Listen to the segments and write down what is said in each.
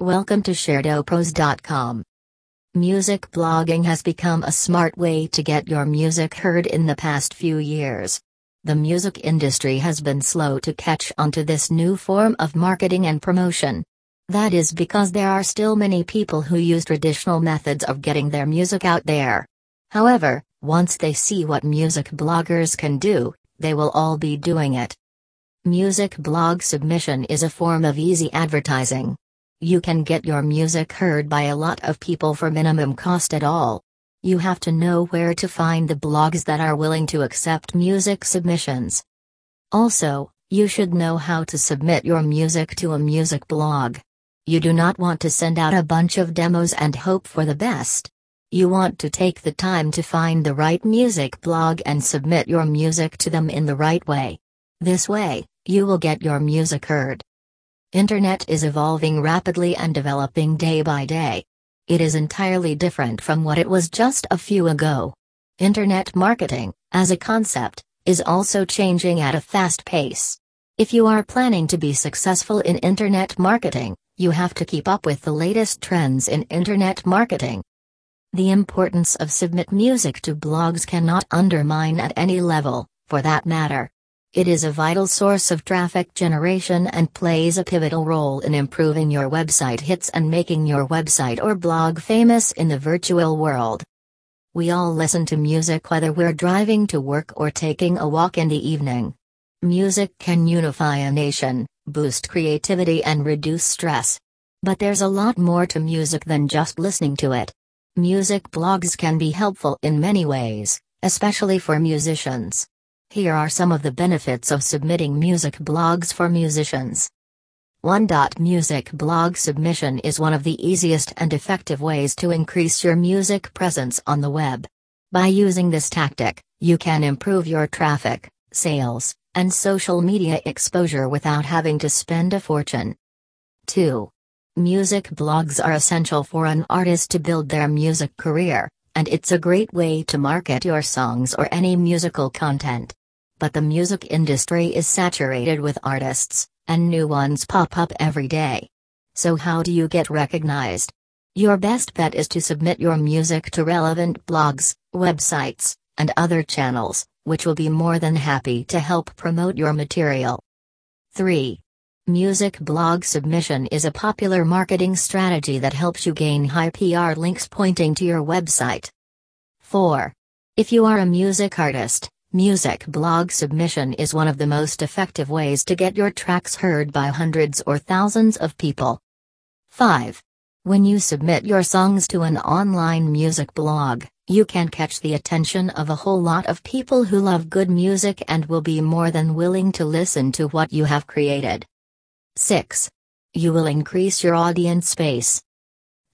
Welcome to ShareToPros.com. Music blogging has become a smart way to get your music heard in the past few years. The music industry has been slow to catch on to this new form of marketing and promotion. That is because there are still many people who use traditional methods of getting their music out there. However, once they see what music bloggers can do, they will all be doing it. Music blog submission is a form of easy advertising. You can get your music heard by a lot of people for minimum cost at all. You have to know where to find the blogs that are willing to accept music submissions. Also, you should know how to submit your music to a music blog. You do not want to send out a bunch of demos and hope for the best. You want to take the time to find the right music blog and submit your music to them in the right way. This way, you will get your music heard. Internet is evolving rapidly and developing day by day. It is entirely different from what it was just a few ago. Internet marketing, as a concept, is also changing at a fast pace. If you are planning to be successful in internet marketing, you have to keep up with the latest trends in internet marketing. The importance of submit music to blogs cannot undermine at any level, for that matter. It is a vital source of traffic generation and plays a pivotal role in improving your website hits and making your website or blog famous in the virtual world. We all listen to music whether we're driving to work or taking a walk in the evening. Music can unify a nation, boost creativity, and reduce stress. But there's a lot more to music than just listening to it. Music blogs can be helpful in many ways, especially for musicians. Here are some of the benefits of submitting music blogs for musicians. 1. Music blog submission is one of the easiest and effective ways to increase your music presence on the web. By using this tactic, you can improve your traffic, sales, and social media exposure without having to spend a fortune. 2. Music blogs are essential for an artist to build their music career, and it's a great way to market your songs or any musical content but the music industry is saturated with artists, and new ones pop up every day. So, how do you get recognized? Your best bet is to submit your music to relevant blogs, websites, and other channels, which will be more than happy to help promote your material. 3. Music blog submission is a popular marketing strategy that helps you gain high PR links pointing to your website. 4. If you are a music artist, Music blog submission is one of the most effective ways to get your tracks heard by hundreds or thousands of people. 5. When you submit your songs to an online music blog, you can catch the attention of a whole lot of people who love good music and will be more than willing to listen to what you have created. 6. You will increase your audience space.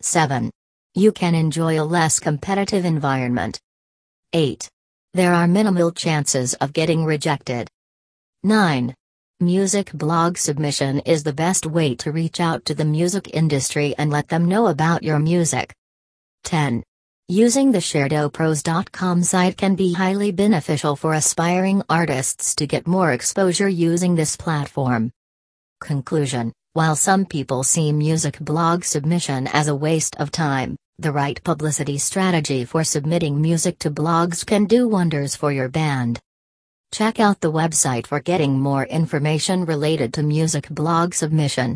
7. You can enjoy a less competitive environment. 8. There are minimal chances of getting rejected. 9. Music blog submission is the best way to reach out to the music industry and let them know about your music. 10. Using the ShareToPros.com site can be highly beneficial for aspiring artists to get more exposure using this platform. Conclusion While some people see music blog submission as a waste of time, the right publicity strategy for submitting music to blogs can do wonders for your band. Check out the website for getting more information related to music blog submission.